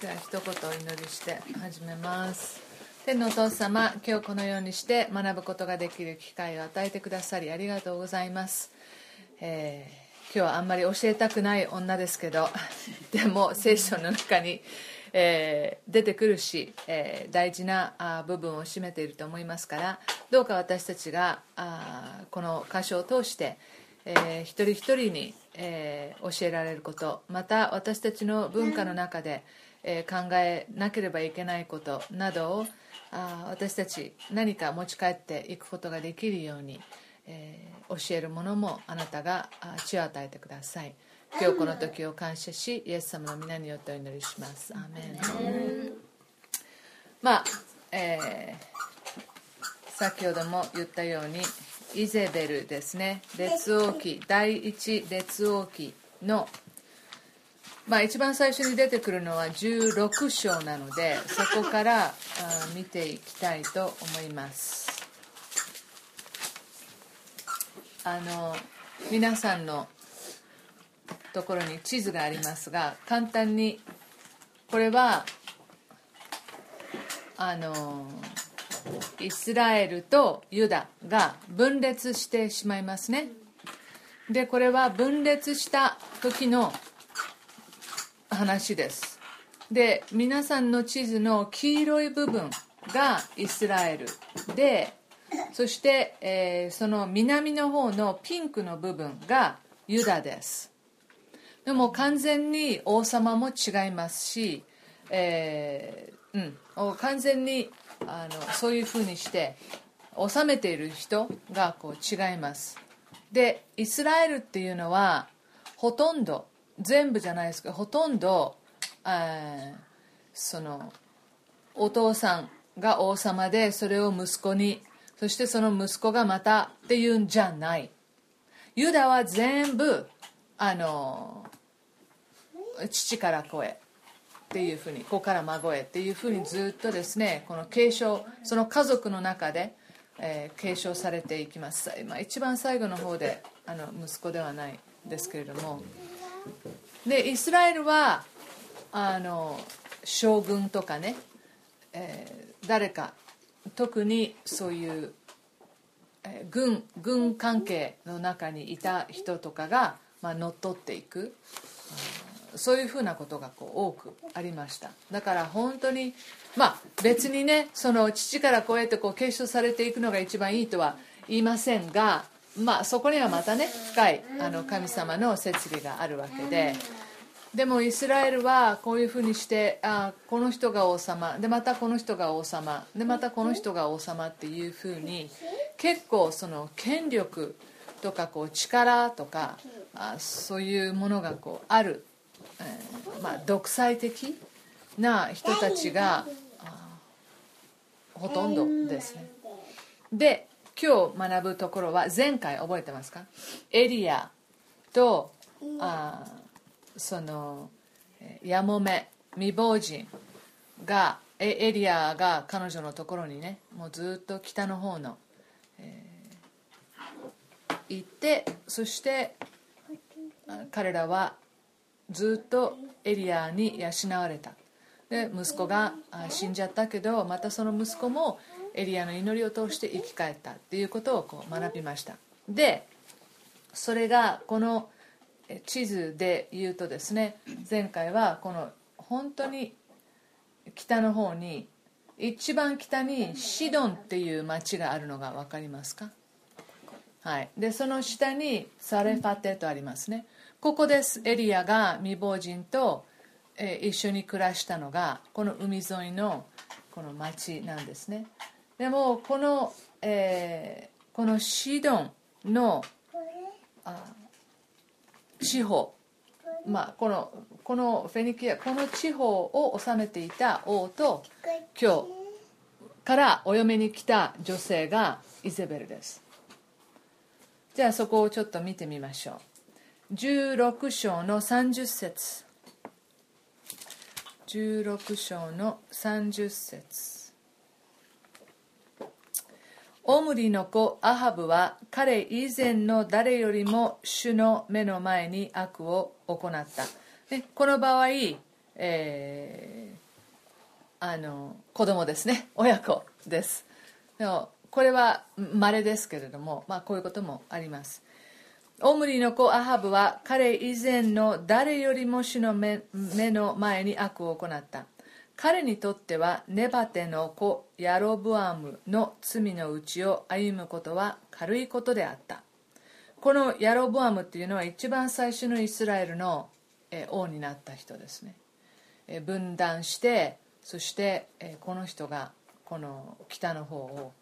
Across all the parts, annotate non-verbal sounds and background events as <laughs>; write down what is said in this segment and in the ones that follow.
では一言お祈りして始めます。天のお父様今日このようにして学ぶことができる機会を与えてくださりありがとうございます、えー、今日はあんまり教えたくない女ですけど <laughs> でも聖書の中に、えー、出てくるし、えー、大事なあ部分を占めていると思いますからどうか私たちがあこの箇所を通して、えー、一人一人に、えー、教えられることまた私たちの文化の中で、え考えなければいけないことなどをあ私たち何か持ち帰っていくことができるように、えー、教えるものもあなたが血を与えてください。今日この時を感謝しイエス様の皆によってお祈りします。アメン。まあ、えー、先ほども言ったようにイゼベルですね。列王記第一列王記のまあ、一番最初に出てくるのは16章なのでそこから見ていきたいと思います。あの皆さんのところに地図がありますが簡単にこれはあのイスラエルとユダが分裂してしまいますね。でこれは分裂した時の話です。で皆さんの地図の黄色い部分がイスラエルでそして、えー、その南の方のピンクの部分がユダです。でも完全に王様も違いますし、えー、うん、完全にあのそういうふうにして治めている人がこう違います。でイスラエルっていうのはほとんど全部じゃないですけどほとんど、えー、そのお父さんが王様でそれを息子にそしてその息子がまたっていうんじゃない。ユダは全部あの父から子へっていうふうに子から孫へっていうふうにずっとですねこの継承その家族の中で、えー、継承されていきます、まあ、一番最後の方であの息子ではないですけれども。でイスラエルはあの将軍とかね、えー、誰か特にそういう、えー、軍軍関係の中にいた人とかが、まあ、乗っ取っていくそういうふうなことがこう多くありました。だから本当にまあ別にねその父からこうやってこう継承されていくのが一番いいとは言いませんがまあそこにはまたね深いあの神様の摂理があるわけで。でもイスラエルはこういうふうにしてあこの人が王様。でまたこの人が王様。でまたこの人が王様っていうふうに結構その権力とかこう力とかあそういうものがこうある、えー、まあ、独裁的な人たちがほとんどですね。で今日学ぶところは前回覚えてますか？エリアとあそのやもめ未亡人がエリアが彼女のところにねもうずっと北の方の、えー、行ってそして彼らはずっとエリアに養われた。で息子が死んじゃったけどまたその息子もエリアの祈りを通して生き返ったっていうことをこう学びました。でそれがこの地図で言うとですね前回はこの本当に北の方に一番北にシドンっていう町があるのが分かりますか？はい。でその下にサレファテとありますね。ここです。エリアが未亡人と、え一緒に暮らしたのがこの海沿いのこの町なんですね。でもこの、えー、このシドンのあ地方まあこのこのフェニキアこの地方を治めていた王と今日からお嫁に来た女性がイゼベルです。じゃあそこをちょっと見てみましょう。16章の30節。16章の30節。オムリの子アハブは彼以前の誰よりも主の目の前に悪を行った。でこの場合えー、あの子供ですね。親子です。でこれは稀ですけれども、まあ、こういうこともあります。オムリの子アハブは彼以前の誰よりも主の目の前に悪を行った。彼にとってはネバテの子ヤロブアムの罪のうちを歩むことは軽いことであった。このヤロブアムっていうのは一番最初のイスラエルの王になった人ですね。分断してそしてこの人がこの北の方を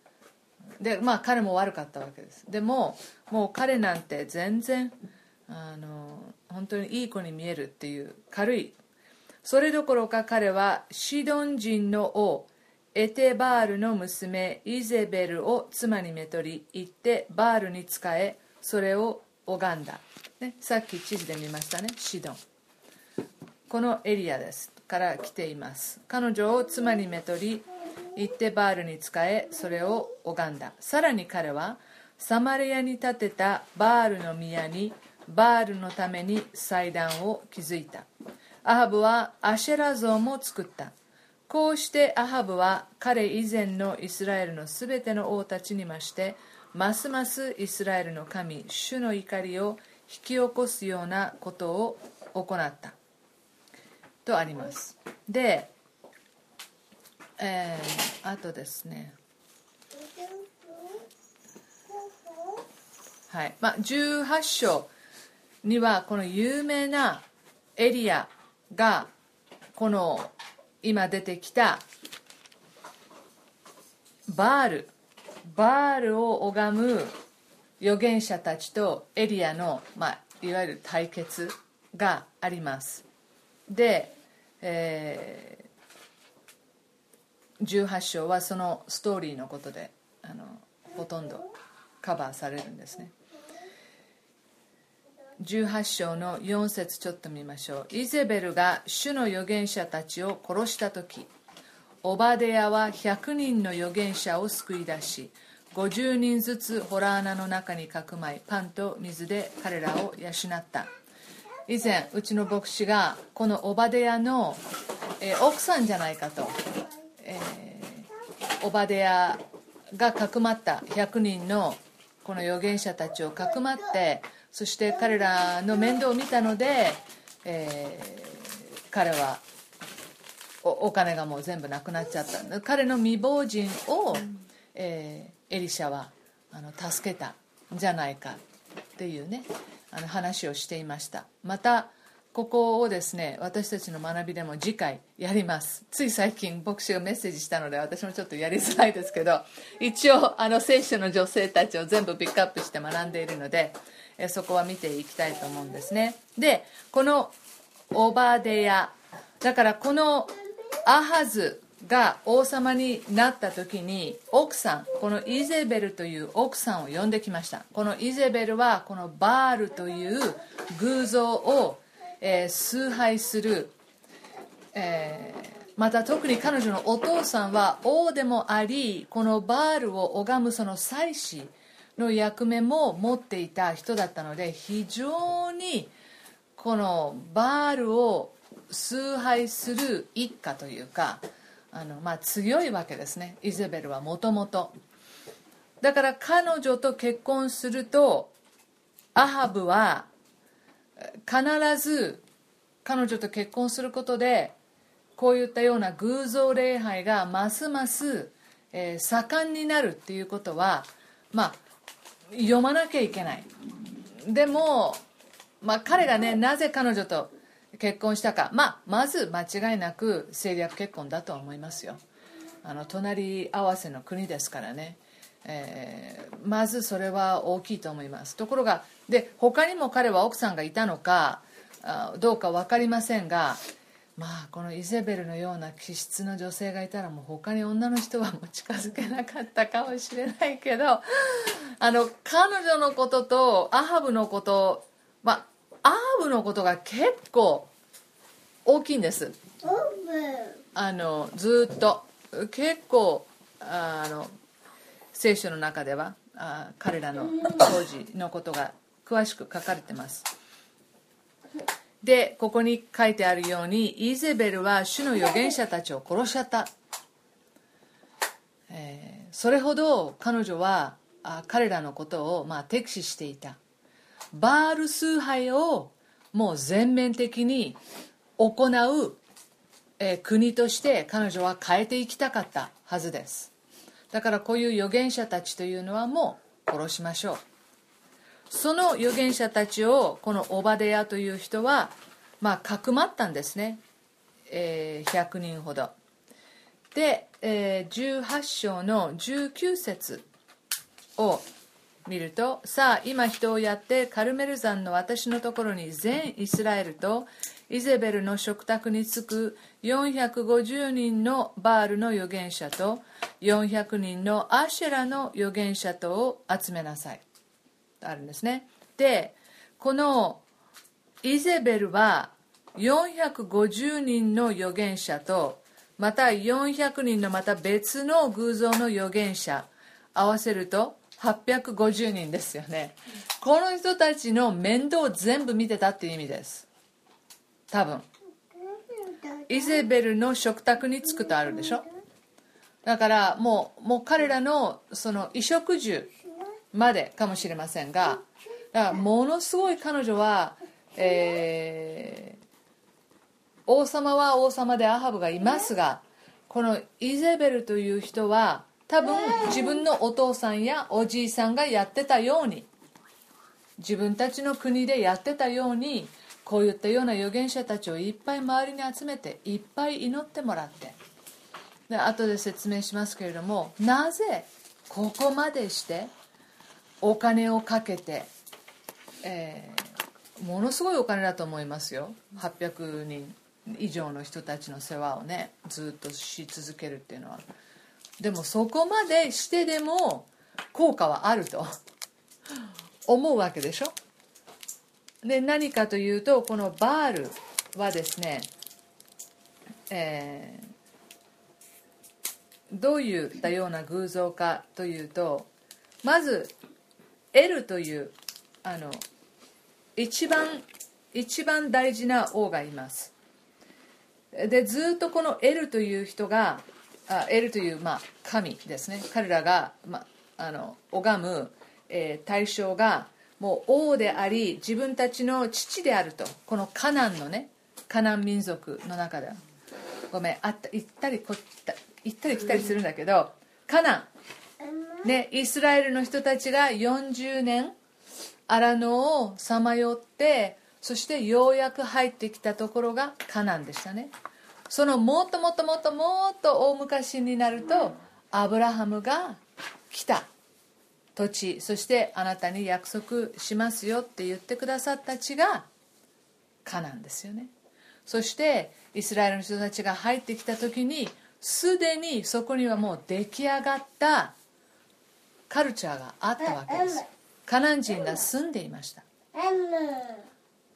でまあ彼も悪かったわけです。でももう彼なんて全然あの本当にいい子に見えるっていう軽いそれどころか彼はシドン人の王エテバールの娘イゼベルを妻にめとり行ってバールに仕えそれを拝んだ、ね、さっき地図で見ましたねシドン。このエリアですから来ています。彼女を妻にめとり行ってバールに仕えそれを拝んだ。さらに彼はサマリアに建てたバールの宮にバールのために祭壇を築いた。アハブはアシェラ像も作った。こうしてアハブは彼以前のイスラエルのすべての王たちにましてますますイスラエルの神主の怒りを引き起こすようなことを行った。とあります。でえー、あとですね。はい。まあ、18章にはこの有名なエリアがこの今出てきたバール。バールを拝む預言者たちとエリアの、まあ、いわゆる対決があります。で、え18章はそのストーリーのことであのほとんどカバーされるんですね。18章の4節ちょっと見ましょう。イゼベルが主の預言者たちを殺した時オバデヤは100人の預言者を救い出し50人ずつホラー穴の中にかくまいパンと水で彼らを養った。以前うちの牧師がこのオバデヤの、え奥さんじゃないかと。えー、オバデヤがかくまった100人のこの預言者たちをかくまってそして彼らの面倒を見たので、えー、彼はお金がもう全部なくなっちゃった。彼の未亡人を、えー、エリシャはあの助けたんじゃないかっていうねあの話をしていました。またここをですね私たちの学びでも次回やります。つい最近牧師がメッセージしたので私もちょっとやりづらいですけど一応あの聖書の女性たちを全部ピックアップして学んでいるのでえそこは見ていきたいと思うんですね。でこのオバデヤだからこのアハズが王様になった時に奥さんこのイゼベルという奥さんを呼んできました。このイゼベルはこのバールという偶像をえー、崇拝する、えー、また特に彼女のお父さんは王でもありこのバールを拝むその祭司の役目も持っていた人だったので非常にこのバールを崇拝する一家というかあの、まあ、強いわけですね。イゼベルはもともと。だから彼女と結婚するとアハブは必ず彼女と結婚することでこういったような偶像礼拝がますます、えー、盛んになるっていうことはまあ読まなきゃいけない。でも、まあ、彼がねなぜ彼女と結婚したか、まあ、まず間違いなく政略結婚だと思いますよ。あの隣り合わせの国ですからね。えー、まずそれは大きいと思います。ところがで他にも彼は奥さんがいたのかどうか分かりませんがまあこのイゼベルのような気質の女性がいたらもう他に女の人はもう近づけなかったかもしれないけどあの彼女のこととアハブのことまあアハブのことが結構大きいんです。あのずっと結構あの聖書の中ではあ彼らの当時のことが詳しく書かれてます。でここに書いてあるようにイゼベルは主の預言者たちを殺しちゃった、えー、それほど彼女はあ彼らのことを、まあ、敵視していた。バール崇拝をもう全面的に行う、えー、国として彼女は変えていきたかったはずです。だからこういう預言者たちというのはもう殺しましょう。その預言者たちをこのオバデヤという人はまあかくまったんですね、えー、100人ほど。で、えー、18章の19節を見るとさあ今人をやってカルメル山の私のところに全イスラエルとイゼベルの食卓に着く450人のバールの預言者と400人のアシェラの預言者とを集めなさい。とあるんですね。でこのイゼベルは450人の預言者とまた400人のまた別の偶像の預言者合わせると850人ですよね。この人たちの面倒を全部見てたっていう意味です。多分。イゼベルの食卓に着くとあるでしょ？だからもうもう彼らのその衣食住までかもしれませんがだからものすごい彼女は、えー、王様は王様でアハブがいますがこのイゼベルという人は多分自分のお父さんやおじいさんがやってたように自分たちの国でやってたようにこういったような預言者たちをいっぱい周りに集めていっぱい祈ってもらって。で後で説明しますけれどもなぜここまでしてお金をかけて、えー、ものすごいお金だと思いますよ。800人以上の人たちの世話をねずっとし続けるっていうのは。でもそこまでしてでも効果はあると思うわけでしょ？で何かというとこのバールはですね、えー、どういったような偶像かというとまず L というあの一番一番大事な王がいます。でずっとこの L という人があエルという、まあ、神ですね。彼らが、まあ、あの拝む、えー、対象がもう王であり自分たちの父であると。このカナンのねカナン民族の中では。ごめんあった行ったりこった行ったり来たりするんだけどカナン、ね、イスラエルの人たちが40年荒野をさまよってそしてようやく入ってきたところがカナンでしたね。そのもっともっともっともっと大昔になるとアブラハムが来た。土地そしてあなたに約束しますよって言ってくださった地がカナンですよね。そしてイスラエルの人たちが入ってきた時にすでにそこにはもう出来上がったカルチャーがあったわけです。カナン人が住んでいました。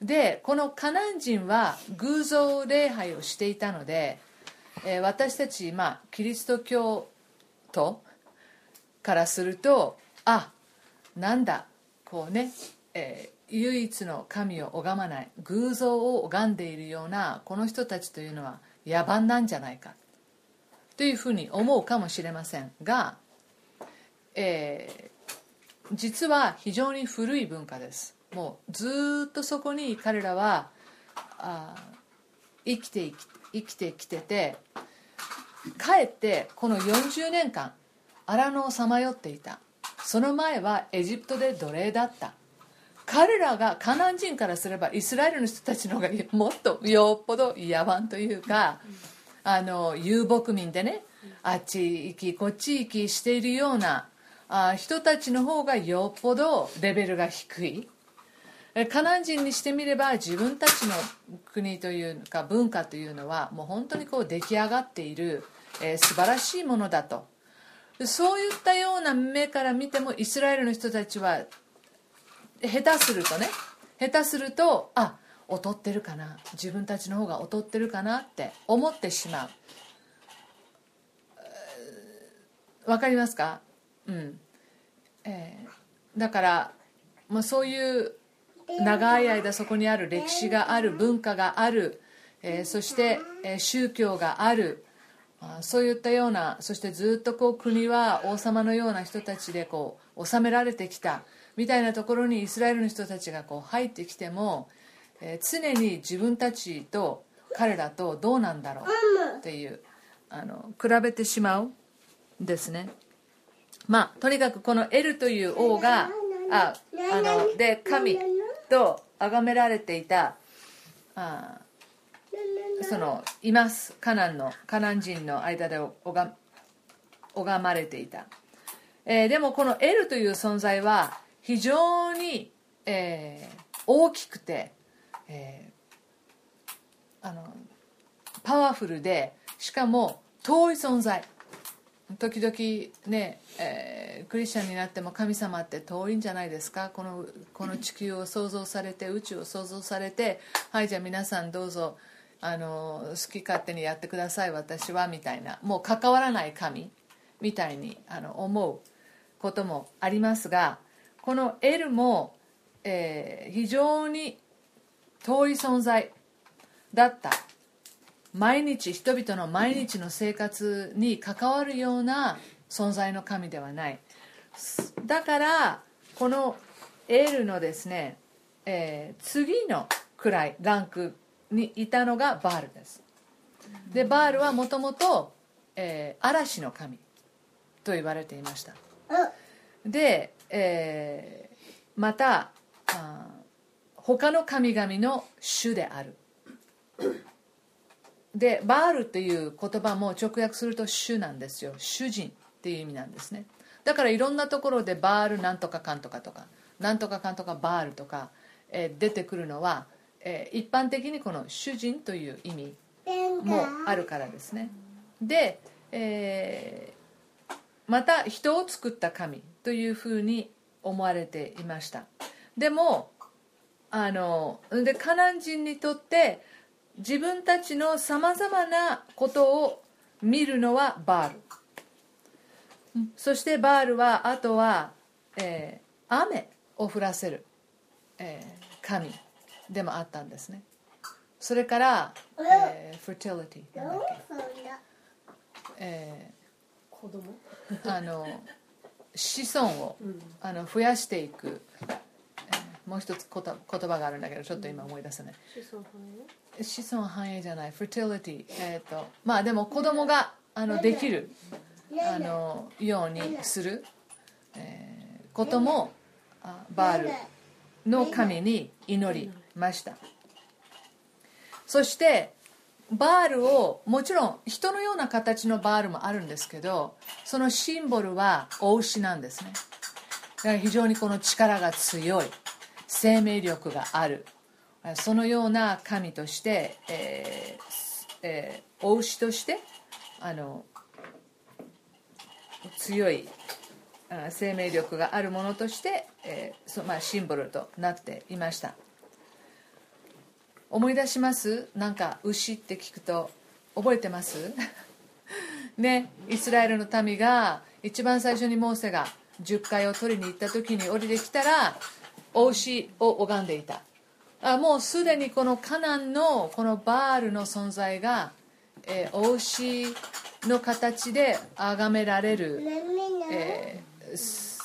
でこのカナン人は偶像礼拝をしていたので、えー、私たち、まあ、キリスト教徒からするとあなんだ。こうね、えー、唯一の神を拝まない偶像を拝んでいるようなこの人たちというのは野蛮なんじゃないか。というふうに思うかもしれませんが、えー、実は非常に古い文化です。もうずっとそこに彼らはあ生きて生きてきててかえってこの40年間荒野をさまよっていた。その前はエジプトで奴隷だった。彼らがカナン人からすればイスラエルの人たちの方がもっとよっぽど野蛮というかあの遊牧民でねあっち行きこっち行きしているようなあ人たちの方がよっぽどレベルが低い。カナン人にしてみれば自分たちの国というか文化というのはもう本当にこう出来上がっている、えー、素晴らしいものだとそういったような目から見てもイスラエルの人たちは下手するとね下手するとあ劣ってるかな自分たちの方が劣ってるかなって思ってしまう。わかりますか？うん、えー、だから、まあ、そういう長い間そこにある歴史がある文化がある、えーそして、えー宗教があるそういったようなそしてずっとこう国は王様のような人たちでこう治められてきたみたいなところにイスラエルの人たちがこう入ってきても、えー常に自分たちと彼らとどうなんだろうっていうあの比べてしまうですね。まあとにかくこのエルという王がああので神と崇められていたあそのいますカナンのカナン人の間で拝拝まれていた、えーでもこのエルという存在は非常に、えー大きくて、えーあのパワフルでしかも遠い存在。時々ね、えークリスチャンになっても神様って遠いんじゃないですか？このこの地球を創造されて宇宙を創造されてはいじゃあ皆さんどうぞあの好き勝手にやってください私はみたいなもう関わらない神みたいにあの思うこともありますがこのエルも、えー非常に遠い存在だった。毎日人々の毎日の生活に関わるような存在の神ではない。だからこのエールのですね、えー次の位ランクにいたのがバールです。でバールはもともと嵐の神と言われていました。で、えーまた他の神々の主である。でバールっていう言葉も直訳すると主なんですよ。主人っていう意味なんですね。だからいろんなところでバールなんとかかんとかとかなんとかかんとかバールとか、えー出てくるのは、えー一般的にこの主人という意味もあるからですね。で、えーまた人を作った神というふうに思われていました。でもあのでカナン人にとって自分たちのさまざまなことを見るのはバール。そしてバールはあとは、えー雨を降らせる、えー神でもあったんですね。それから、えー、fertility なんだっけ、え子供？ー <laughs> あの子孫をあの増やしていく、えーもう一つこと言葉があるんだけどちょっと今思い出せない。子孫繁栄？子孫繁栄じゃない。fertility えっ、とまあでも子供があのできるあのようにする、えーこともあバールの神に祈りました。そしてバールをもちろん人のような形のバールもあるんですけどそのシンボルはお牛なんですね。だから非常にこの力が強い。生命力がある。そのような神として、えーえーお牛としてあの強い生命力があるものとして、えーそまあ、シンボルとなっていました。思い出します？なんか牛って聞くと覚えてます？<laughs> ねイスラエルの民が一番最初にモーセが10回を取りに行った時に降りてきたらお牛を拝んでいた。あもうすでにこのカナンのこのバールの存在が、えーお牛の形で崇められる、えー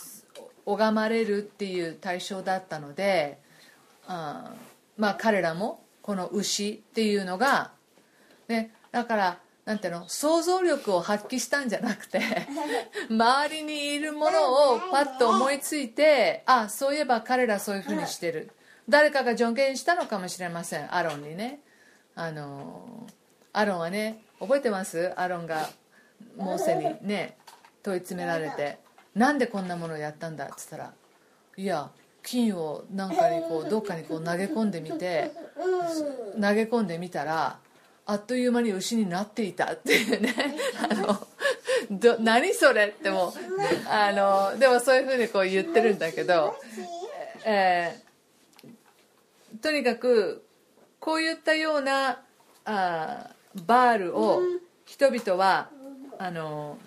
拝まれるっていう対象だったのであまあ彼らもこの牛っていうのが、ね、だからなんていうの想像力を発揮したんじゃなくて <laughs> 周りにいるものをパッと思いついてあそういえば彼らそういうふうにしてる。誰かが助言したのかもしれません。アロンにね。あのアロンはね覚えてます？アロンがモーセにね問い詰められて。なんでこんなものをやったんだって言ったらいや金をなんかにこうどっかにこう投げ込んでみて投げ込んでみたらあっという間に牛になっていたっていうね。あのど何それってもうあのでもそういうふうにこう言ってるんだけど、えーとにかくこういったようなあーバールを人々はあの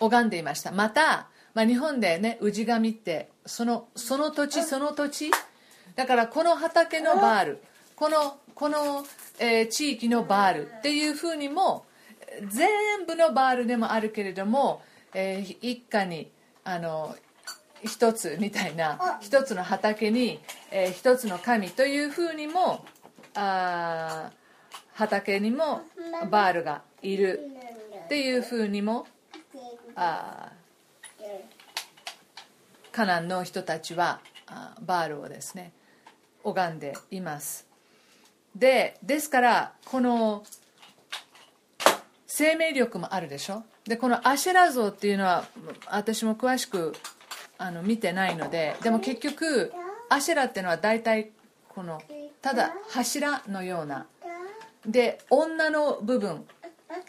拝んでいました。またまあ、日本でね氏神ってそのその土地その土地だからこの畑のバールこのこの、えー地域のバールっていうふうにも全部のバールでもあるけれども、えー一家にあの一つみたいな一つの畑に、えー一つの神というふうにもあー畑にもバールがいるっていうふうにもあーカナンの人たちはバールをですね拝んでいます。でですからこの生命力もあるでしょ？でこのアシェラ像っていうのは私も詳しくあの見てないのででも結局アシェラっていうのは大体このただ柱のようなで女の部分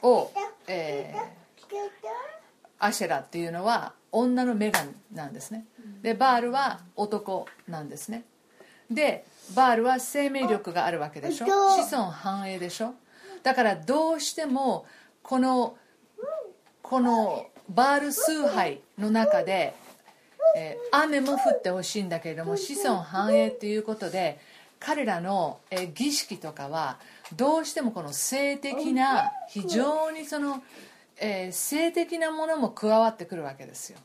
を、えーアシェラっていうのは女の女神なんですね。でバールは男なんですね。でバールは生命力があるわけでしょ。子孫繁栄でしょ。だからどうしてもこのこのバール崇拝の中で、えー雨も降ってほしいんだけれども子孫繁栄っていうことで彼らの、えー儀式とかはどうしてもこの性的な非常にその、えー性的なものも加わってくるわけですよ。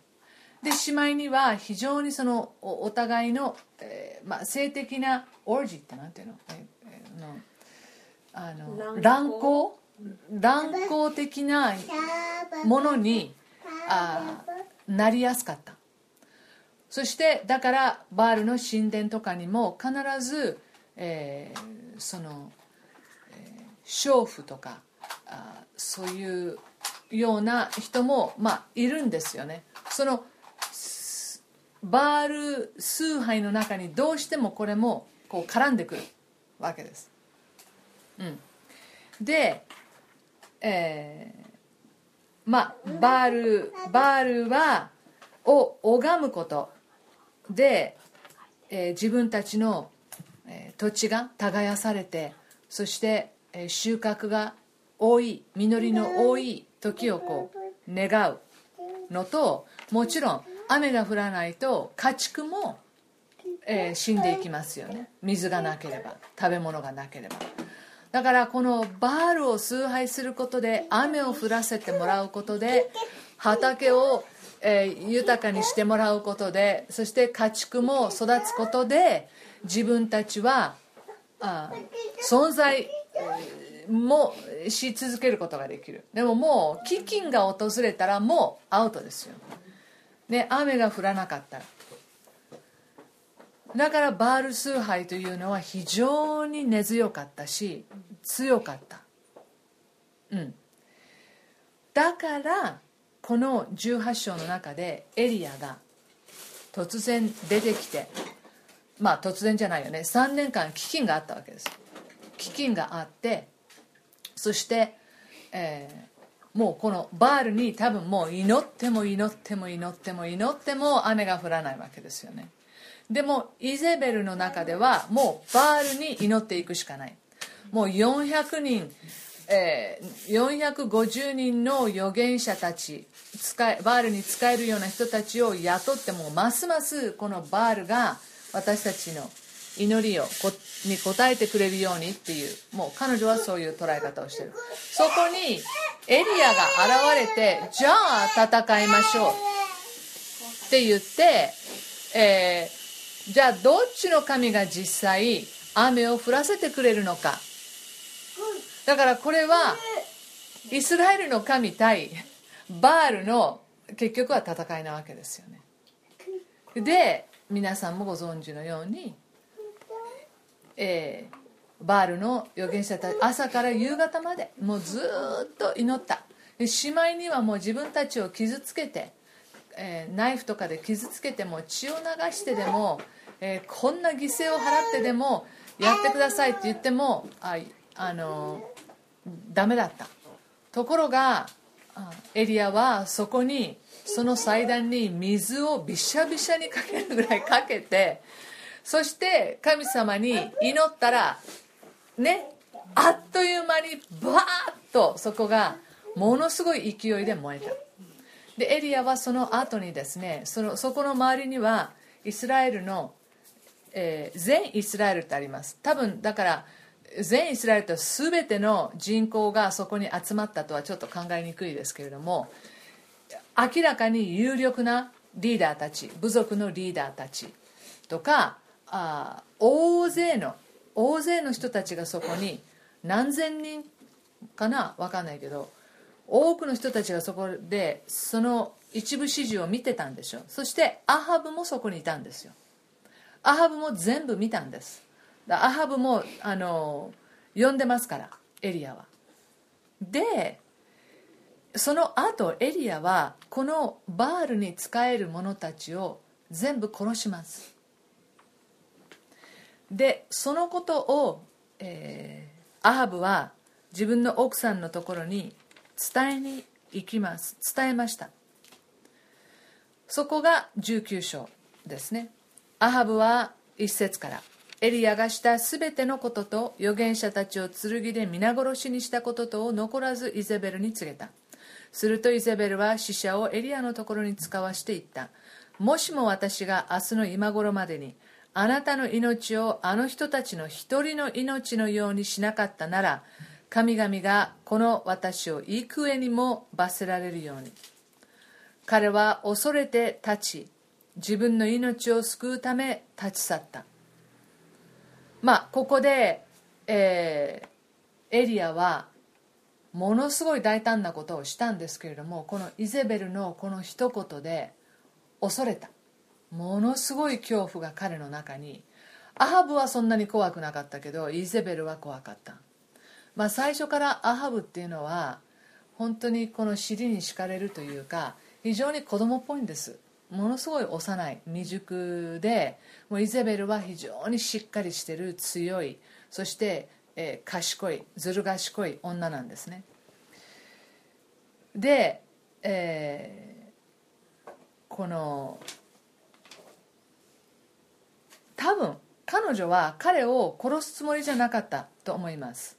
でしまいには非常にそのおお互いの、えーまあ、性的なオージーってなんていうの,、えーえーのあの乱乱交乱交的なものにあーなりやすかった。そしてだからバールの神殿とかにも必ず、えーその、えー娼婦とかあーそういうような人も、まあ、いるんですよね。そのバール崇拝の中にどうしてもこれもこう絡んでくるわけです、うん、で、えーまあバールバールはを拝むことで、えー自分たちの、えー土地が耕されてそして、えー収穫が多い実りの多い時をこう願うのともちろん雨が降らないと家畜も、えー死んでいきますよね。水がなければ食べ物がなければ。だからこのバールを崇拝することで雨を降らせてもらうことで畑を、えー豊かにしてもらうことでそして家畜も育つことで自分たちはあ存在もし続けることができる。でももう飢饉が訪れたらもうアウトですよ。で雨が降らなかったら。だからバール崇拝というのは非常に根強かったし強かった。うん。だからこの18章の中でエリアが突然出てきてまあ突然じゃないよね。3年間飢饉があったわけです。飢饉があってそして、えーもうこのバールに多分もう祈っても祈っても祈っても祈っても雨が降らないわけですよね。でもイゼベルの中ではもうバールに祈っていくしかない。もう400人、えー450人の預言者たち使えバールに使えるような人たちを雇ってもますますこのバールが私たちの祈りをこに応えてくれるようにっていうもう彼女はそういう捉え方をしてる。そこにエリアが現れてじゃあ戦いましょうって言って、えーじゃあどっちの神が実際雨を降らせてくれるのか。だからこれはイスラエルの神対バールの結局は戦いなわけですよね。で皆さんもご存知のように、えーバールの預言者たち朝から夕方までもうずっと祈った。しまいにはもう自分たちを傷つけて、えーナイフとかで傷つけても血を流してでも、えーこんな犠牲を払ってでもやってくださいって言ってもああのダメだった。ところがエリアはそこにその祭壇に水をびしゃびしゃにかけるぐらいかけてそして神様に祈ったらねあっという間にバーッとそこがものすごい勢いで燃えた。でエリアはその後にですねそのそこの周りにはイスラエルの、えー全イスラエルってあります。多分だから全イスラエルと全ての人口がそこに集まったとはちょっと考えにくいですけれども明らかに有力なリーダーたち部族のリーダーたちとかあ大勢の大勢の人たちがそこに何千人かな？分かんないけど多くの人たちがそこでその一部始終を見てたんでしょ。そしてアハブもそこにいたんですよ。アハブも全部見たんです。アハブもあの呼んでますからエリアは。でその後エリアはこのバールに仕える者たちを全部殺します。でそのことを、えーアハブは自分の奥さんのところに伝えに行きます。伝えました。そこが19章ですね。アハブは一節からエリアがしたすべてのことと預言者たちを剣で皆殺しにしたこととを残らずイゼベルに告げた。するとイゼベルは死者をエリアのところに使わしていった。もしも私が明日の今頃までにあなたの命をあの人たちの一人の命のようにしなかったなら神々がこの私を幾重にも罰せられるように。彼は恐れて立ち自分の命を救うため立ち去った。まあここで、えーエリアはものすごい大胆なことをしたんですけれどもこのイゼベルのこの一言で恐れた。ものすごい恐怖が彼の中にアハブはそんなに怖くなかったけどイゼベルは怖かった。まあ最初からアハブっていうのは本当にこの尻に敷かれるというか非常に子供っぽいんです。ものすごい幼い未熟でもうイゼベルは非常にしっかりしてる強いそして、えー賢いずる賢い女なんですね。で、えーこの多分彼女は彼を殺すつもりじゃなかったと思います。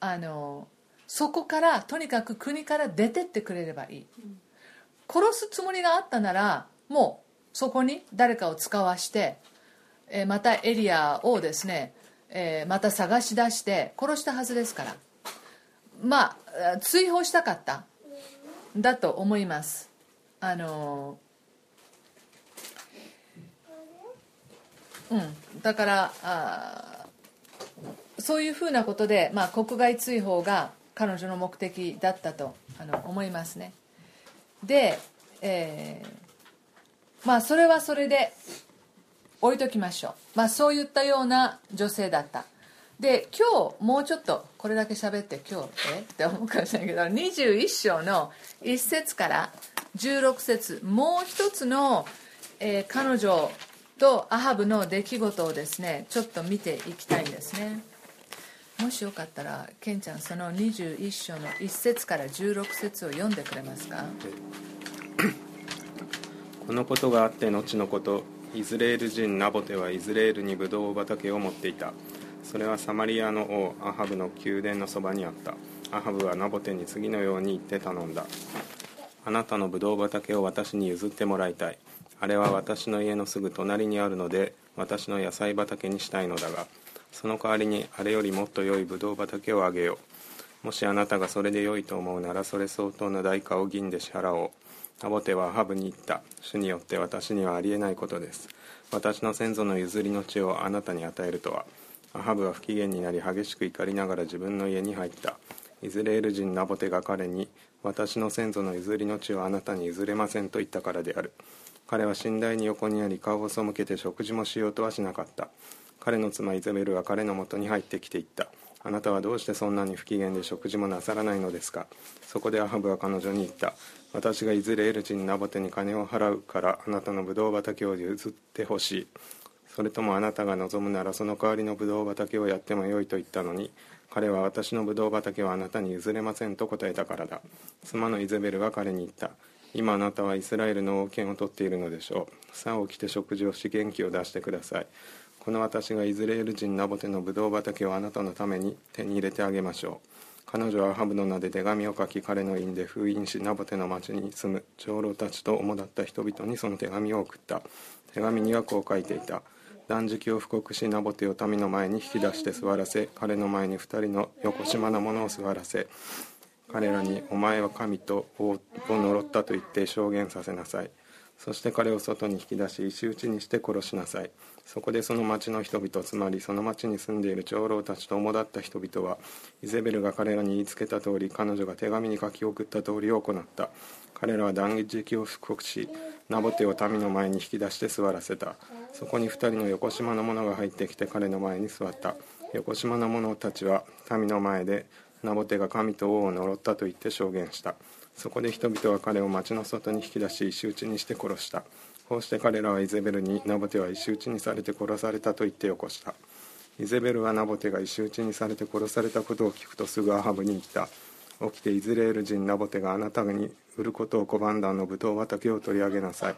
あのそこからとにかく国から出てってくれればいい。殺すつもりがあったならもうそこに誰かを使わして、えまたエリアをですね、えまた探し出して殺したはずですから。まあ追放したかった。だと思います。あのうん。だからあそういうふうなことで、まあ、国外追放が彼女の目的だったとあの思いますね。で、えーまあそれはそれで置いときましょう、まあ、そういったような女性だった。で今日もうちょっとこれだけ喋って今日え？って思うかもしれないけど21章の1節から16節もう一つの、えー彼女とアハブの出来事をですねちょっと見ていきたいんですね。もしよかったらケンちゃんその21章の1節から16節を読んでくれますか？このことがあって後のことイズレール人ナボテはイズレールにブドウ畑を持っていた。それはサマリアの王アハブの宮殿のそばにあった。アハブはナボテに次のように言って頼んだ。あなたのブドウ畑を私に譲ってもらいたい。あれは私の家のすぐ隣にあるので私の野菜畑にしたいのだがその代わりにあれよりもっと良いブドウ畑をあげよう。もしあなたがそれで良いと思うならそれ相当の代価を銀で支払おう。ナボテはハブに言った。主によって私にはありえないことです。私の先祖の譲りの地をあなたに与えるとは。アハブは不機嫌になり激しく怒りながら自分の家に入った。イズレール人ナボテが彼に私の先祖の譲りの地をあなたに譲れませんと言ったからである。彼は寝台に横にあり顔を背けて食事もしようとはしなかった。彼の妻イゼベルは彼のもとに入ってきていった。あなたはどうしてそんなに不機嫌で食事もなさらないのですか？そこでアハブは彼女に言った。私がイズレール人ナボテに金を払うからあなたのブドウ畑を譲ってほしい。それともあなたが望むならその代わりのブドウ畑をやってもよいと言ったのに彼は私のブドウ畑はあなたに譲れませんと答えたからだ。妻のイゼベルは彼に言った。今あなたはイスラエルの王権を取っているのでしょう。さあ起きて食事をし元気を出してください。この私がイズレール人ナボテのブドウ畑をあなたのために手に入れてあげましょう。彼女はハブの名で手紙を書き彼の印で封印しナボテの町に住む。長老たちと主だった人々にその手紙を送った。手紙にはこう書いていた。断食を布告しナボテを民の前に引き出して座らせ彼の前に2人の横島な者を座らせ。彼らに「お前は神とを呪った」と言って証言させなさい。そして彼を外に引き出し石打ちにして殺しなさい。そこでその町の人々つまりその町に住んでいる長老たちと主だった人々はイゼベルが彼らに言いつけた通り彼女が手紙に書き送った通りを行った。彼らは断食を布告しナボテを民の前に引き出して座らせた。そこに2人の横島の者が入ってきて彼の前に座った。横島の者たちは民の前でナボテが神と王を呪ったと言って証言した。そこで人々は彼を町の外に引き出し石打ちにして殺した。こうして彼らはイゼベルにナボテは石打ちにされて殺されたと言って起こした。イゼベルはナボテが石打ちにされて殺されたことを聞くとすぐアハブに言った。起きてイズレール人ナボテがあなたに売ることを拒んだあのブドウ畑を取り上げなさい。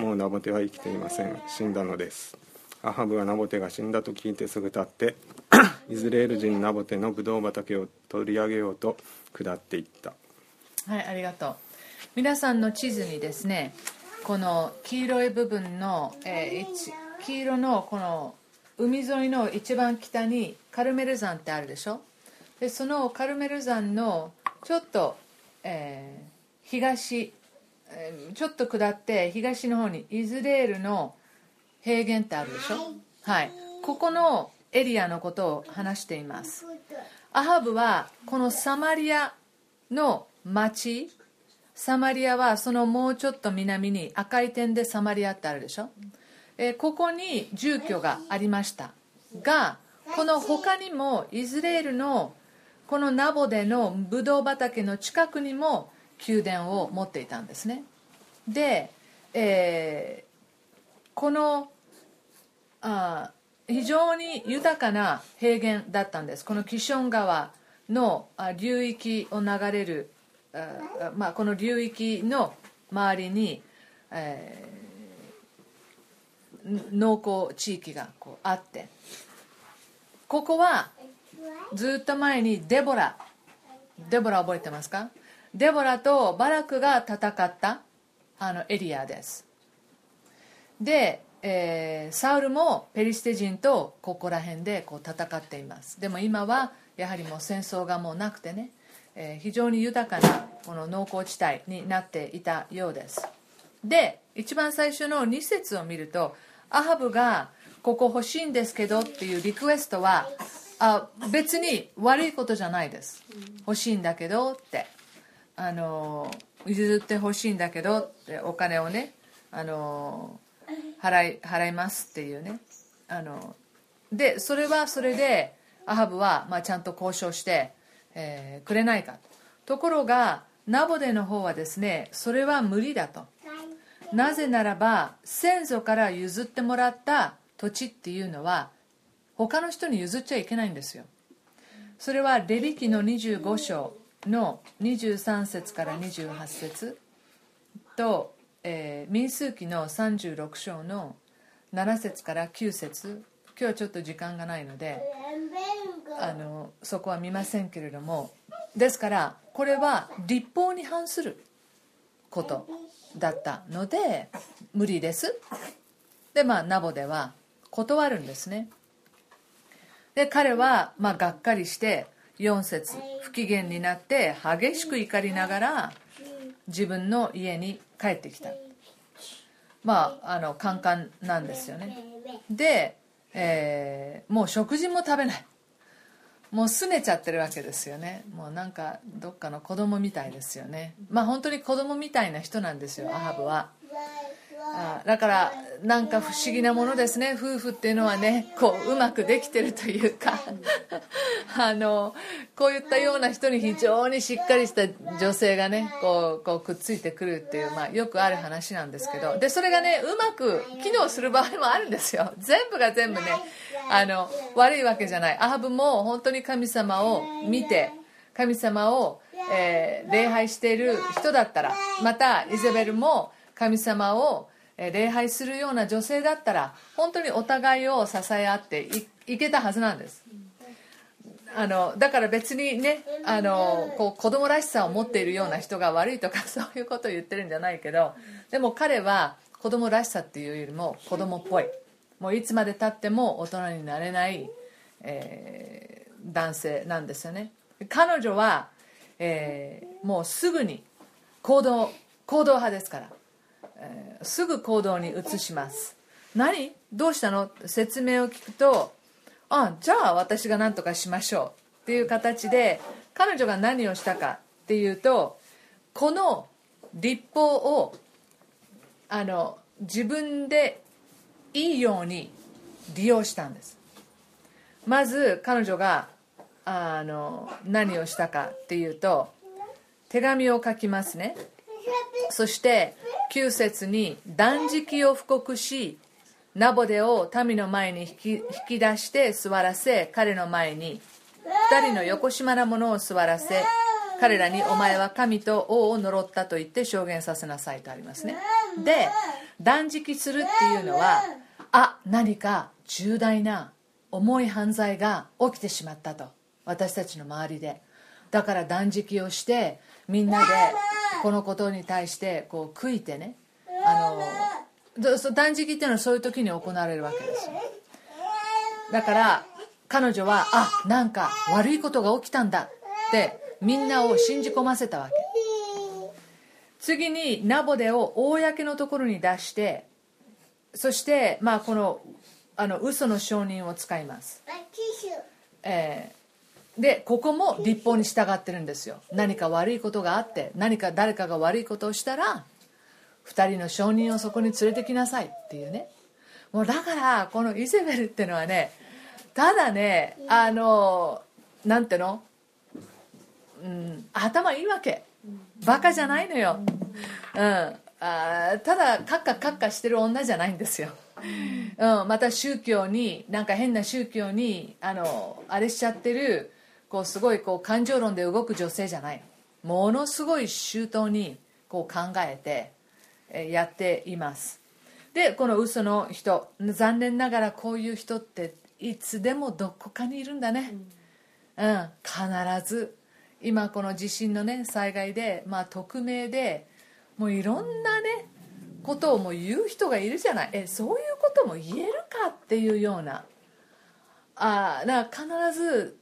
もうナボテは生きていません。死んだのです。アハブはナボテが死んだと聞いてすぐ立って <laughs> イズレール人ナボテのブドウ畑を取り上げようと下っていった。はいありがとう。皆さんの地図にですねこの黄色い部分の、えー一黄色のこの海沿いの一番北にカルメル山ってあるでしょ？でそのカルメル山のちょっと、えー東、えーちょっと下って東の方にイズレールの平原ってあるでしょ？はい。ここのエリアのことを話しています。アハブはこのサマリアの町。サマリアはそのもうちょっと南に赤い点でサマリアってあるでしょ、えーここに住居がありました。がこの他にもイスラエルのこのナボデのブドウ畑の近くにも宮殿を持っていたんですね。で、えこのあ非常に豊かな平原だったんです。このキション川の流域を流れるあまあ、この流域の周りに、えー農耕地域がこうあって。ここはずっと前にデボラ。デボラ覚えてますか？デボラとバラクが戦ったあのエリアです。で、えーサウルもペリシテ人とここら辺でこう戦っています。でも今はやはりもう戦争がもうなくてね、えー非常に豊かなこの農耕地帯になっていたようです。で一番最初の2節を見るとアハブがここ欲しいんですけどっていうリクエストはあ別に悪いことじゃないです。欲しいんだけどって。あの譲ってほしいんだけどってお金をねあの払い払いますっていうね。あのでそれはそれでアハブは、まあ、ちゃんと交渉して、えーくれないかと。ところがナボデの方はですねそれは無理だと。なぜならば先祖から譲ってもらった土地っていうのは他の人に譲っちゃいけないんですよ。それはレビ記の25章の23節から28節と、えー民数記の36章の7節から9節。今日はちょっと時間がないのであのそこは見ませんけれども。ですからこれは立法に反することだったので無理です。でまあナボでは断るんですね。で彼はまあがっかりして4節不機嫌になって激しく怒りながら自分の家に帰ってきた。まああのカンカンなんですよね。で、えーもう食事も食べない。もう拗ねちゃってるわけですよね。もうなんかどっかの子供みたいですよね。まあ本当に子供みたいな人なんですよアハブは。あだからなんか不思議なものですね。夫婦っていうのはねこううまくできてるというか。<laughs> あのこういったような人に非常にしっかりした女性がねこうこうくっついてくるっていう、まあ、よくある話なんですけど。でそれがねうまく機能する場合もあるんですよ。全部が全部ねあの悪いわけじゃない。アハブも本当に神様を見て神様を、えー礼拝している人だったらまたイゼベルも神様を礼拝するような女性だったら本当にお互いを支え合っていけたはずなんです。あのだから別にねあのこう子供らしさを持っているような人が悪いとか <laughs> そういうことを言ってるんじゃないけどでも彼は子供らしさっていうよりも子供っぽい。もういつまでたっても大人になれない、えー男性なんですよね。彼女は、えーもうすぐに行動行動派ですから、えーすぐ行動に移します。何？どうしたの？説明を聞くとあじゃあ私が何とかしましょう。っていう形で彼女が何をしたかっていうとこの立法をあの自分でいいように利用したんです。まず彼女があの何をしたかっていうと手紙を書きますね。そして9節に断食を布告しナボデを民の前に引き引き出して座らせ彼の前に2人の横島なものを座らせ彼らに「お前は神と王を呪った」と言って証言させなさいとありますね。で断食するっていうのはあ何か重大な重い犯罪が起きてしまったと私たちの周りで。だから断食をしてみんなでこのことに対してこう悔いてねあの断食っていうのはそういう時に行われるわけですよ。だから彼女はあなんか悪いことが起きたんだってみんなを信じ込ませたわけ。次にナボデを公のところに出してそしてまあこのあの嘘の証人を使います、えーでここも立法に従ってるんですよ。何か悪いことがあって何か誰かが悪いことをしたら2人の証人をそこに連れてきなさいっていうね。もうだからこのイゼベルってのはねただねあのなんての、うん、頭いいわけ。バカじゃないのよ、うん、あただカッカカッカしてる女じゃないんですよ、うん、また宗教になんか変な宗教にあのあれしちゃってるこうすごいこう感情論で動く女性じゃないものすごい周到にこう考えてえーやっています。でこの嘘の人残念ながらこういう人っていつでもどこかにいるんだね、うん、必ず今この地震のね災害で、まあ、匿名でもういろんなねことをもう言う人がいるじゃない。えそういうことも言えるかっていうような。あだから必ず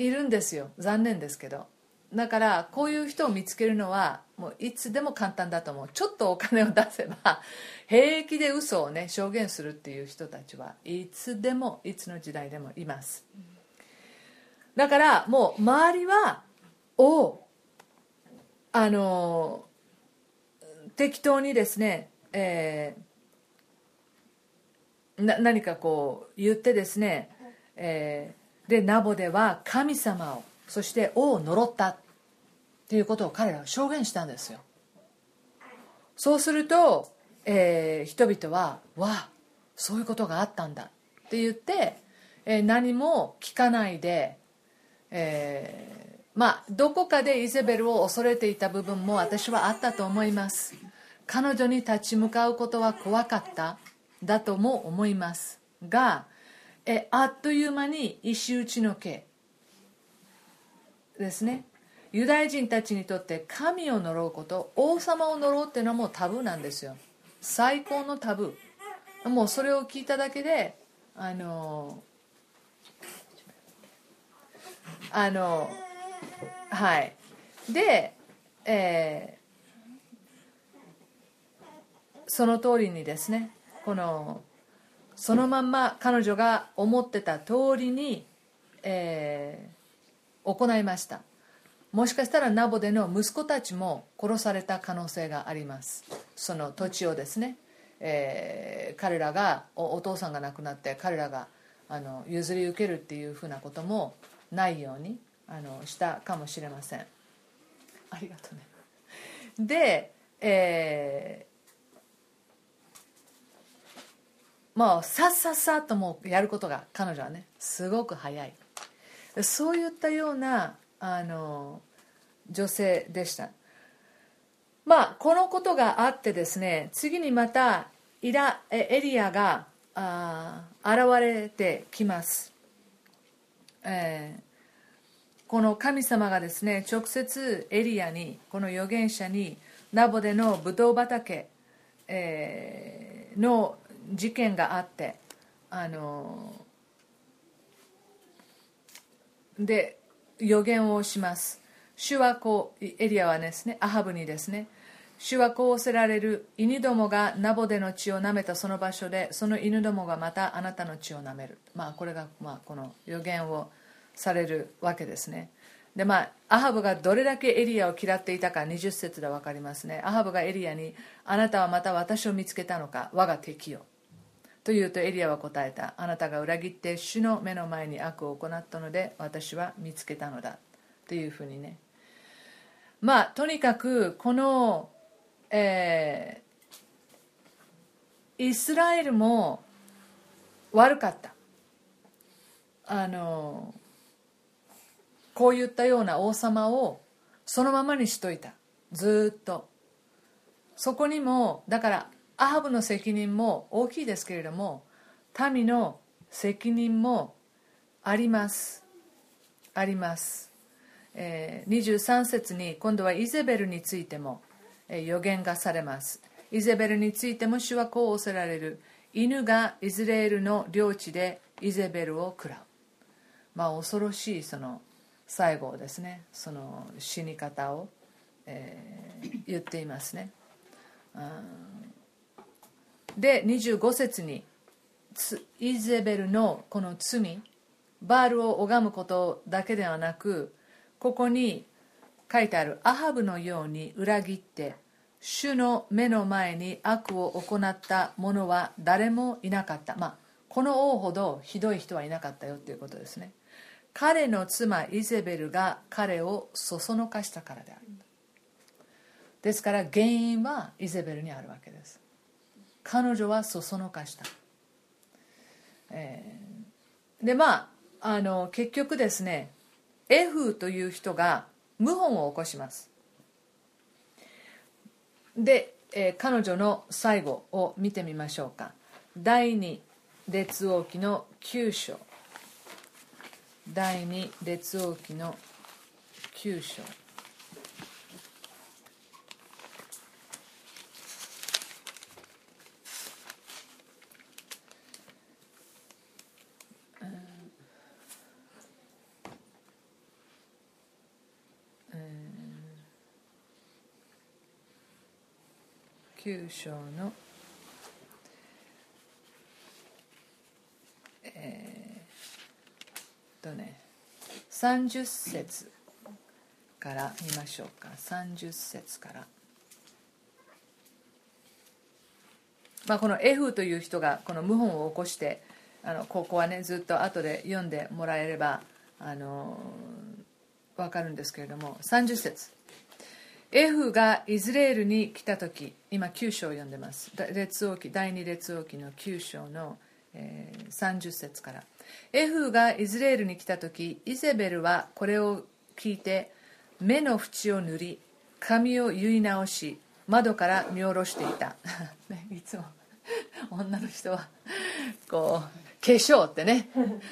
いるんですよ。残念ですけど。だからこういう人を見つけるのはもういつでも簡単だと思う。ちょっとお金を出せば <laughs> 平気で嘘をね証言するっていう人たちはいつでもいつの時代でもいます。だからもう周りはをあの適当にですね、えーな何かこう言ってですね、えーでナボでは神様をそして王を呪ったっていうことを彼らは証言したんですよ。そうすると、えー人々は「わあそういうことがあったんだ」って言って、えー何も聞かないで、えーまあどこかでイゼベルを恐れていた部分も私はあったと思います。彼女に立ち向かうことは怖かっただとも思います。がえあっという間に石打ちの刑ですね。ユダヤ人たちにとって神を呪うこと王様を呪うっていうのはもうタブーなんですよ。最高のタブー。もうそれを聞いただけであのあのはい。で、えーその通りにですねこのそのまんま彼女が思ってた通りに、えー行いました。もしかしたらナボでの息子たちも殺された可能性があります。その土地をですね、えー彼らがお父さんが亡くなって彼らがあの譲り受けるっていうふうなこともないようにあのしたかもしれません。ありがとうね。で、えーもうさっさっさっともうやることが彼女はねすごく早い。そういったようなあの女性でした。まあこのことがあってですね次にまたイラエリアがあ現れてきます、えーこの神様がですね直接エリアにこの預言者にナボでのブドウ畑、えーの事件があってあので予言をします。主はこうエリアはですねアハブにですね主はこうおせられる犬どもがナボでの血を舐めたその場所でその犬どもがまたあなたの血を舐める。まあこれがまあこの予言をされるわけですね。でまあアハブがどれだけエリアを嫌っていたか20節で分かりますね。アハブがエリアにあなたはまた私を見つけたのか我が敵よ。というとエリアは答えた。あなたが裏切って主の目の前に悪を行ったので私は見つけたのだ。というふうにね。まあとにかくこのえー、イスラエルも悪かった。あのこういったような王様をそのままにしといた。ずっと。そこにもだからアハブの責任も大きいですけれども民の責任もあります。あります、えー、23節に今度はイゼベルについても予言がされます。イゼベルについても主はこう仰せられる。犬がイスラエルの領地でイゼベルを食らう。まあ恐ろしいその最後ですね。その死に方を、えー、言っていますね。で25節にイゼベルのこの罪バールを拝むことだけではなくここに書いてあるアハブのように裏切って主の目の前に悪を行った者は誰もいなかった。まあこの王ほどひどい人はいなかったよっていうことですね。彼の妻イゼベルが彼をそそのかしたからであるですから原因はイゼベルにあるわけです。彼女はそそのかした、えー、でまああの結局ですねエフという人が謀反を起こします。で、えー、彼女の最後を見てみましょうか。第二列王記の9章。第二列王記の9章。9章のえー、とね30節から見ましょうか。30節から。まあこのエフという人がこの謀反を起こしてあのここはねずっと後で読んでもらえればあの分かるんですけれども30節。エフがイスラエルに来た時今9章を読んでます。列王記第2列王記の9章の、えー、30節から。エフがイスラエルに来た時イゼベルはこれを聞いて目の縁を塗り髪を結い直し窓から見下ろしていた、<laughs> ね、いつも女の人はこう化粧ってね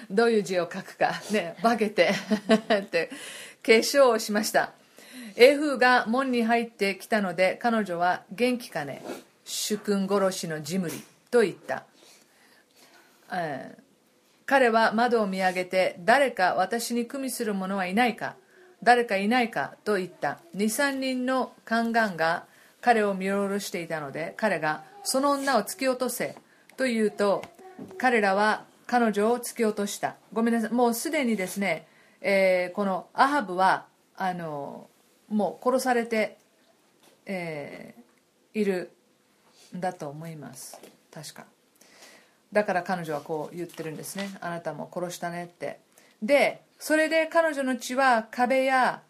どういう字を書くかね化けて <laughs> って化粧をしました。エフが門に入ってきたので彼女は元気かね主君殺しのジムリと言った、えー、彼は窓を見上げて誰か私に組みする者はいないか誰かいないかと言った。23人の宦官が彼を見下ろしていたので彼がその女を突き落とせと言うと彼らは彼女を突き落とした。ごめんなさいもうすでにですね、えー、このアハブはあのもう殺されて、えー、いるんだと思います。確か。だから彼女はこう言ってるんですね。あなたも殺したねって。でそれで彼女の血は壁や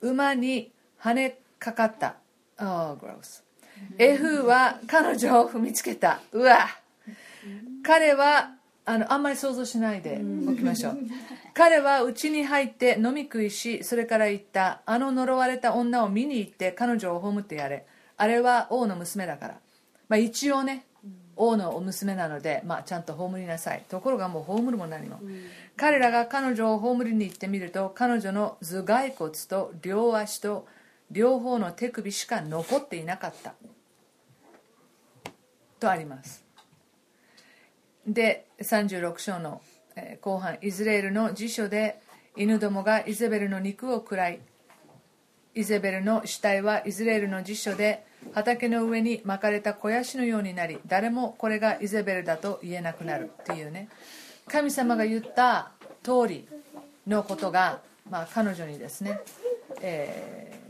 馬に跳ねかかった。Oh, gross. エフは彼女を踏みつけた。うわ。彼はあのあんまり想像しないでおきましょう。彼は家に入って飲み食いしそれから言ったあの呪われた女を見に行って彼女を葬ってやれ。あれは王の娘だから、まあ、一応ね王のお娘なので、まあ、ちゃんと葬りなさい。ところがもう葬るも何も、彼らが彼女を葬りに行ってみると彼女の頭蓋骨と両足と両方の手首しか残っていなかった。とありますで36章の後半イスラエルの辞書で犬どもがイゼベルの肉を食らいイゼベルの死体はイスラエルの辞書で畑の上に巻かれた肥やしのようになり誰もこれがイゼベルだと言えなくなるっていうね。神様が言った通りのことが、まあ、彼女にですね、えー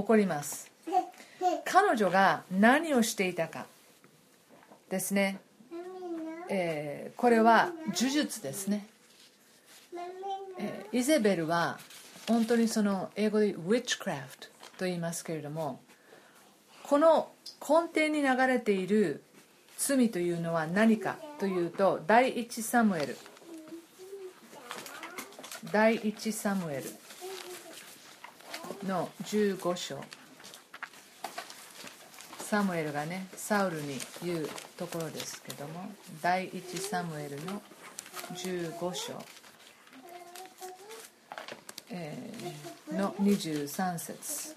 起こります。彼女が何をしていたかですね。えーこれは呪術ですね、えーイゼベルは本当にその英語で witchcraft と言いますけれどもこの根底に流れている罪というのは何かというと第一サムエル。第一サムエルの15章。サムエルがねサウルに言うところですけども第一サムエルの15章、えーの23節。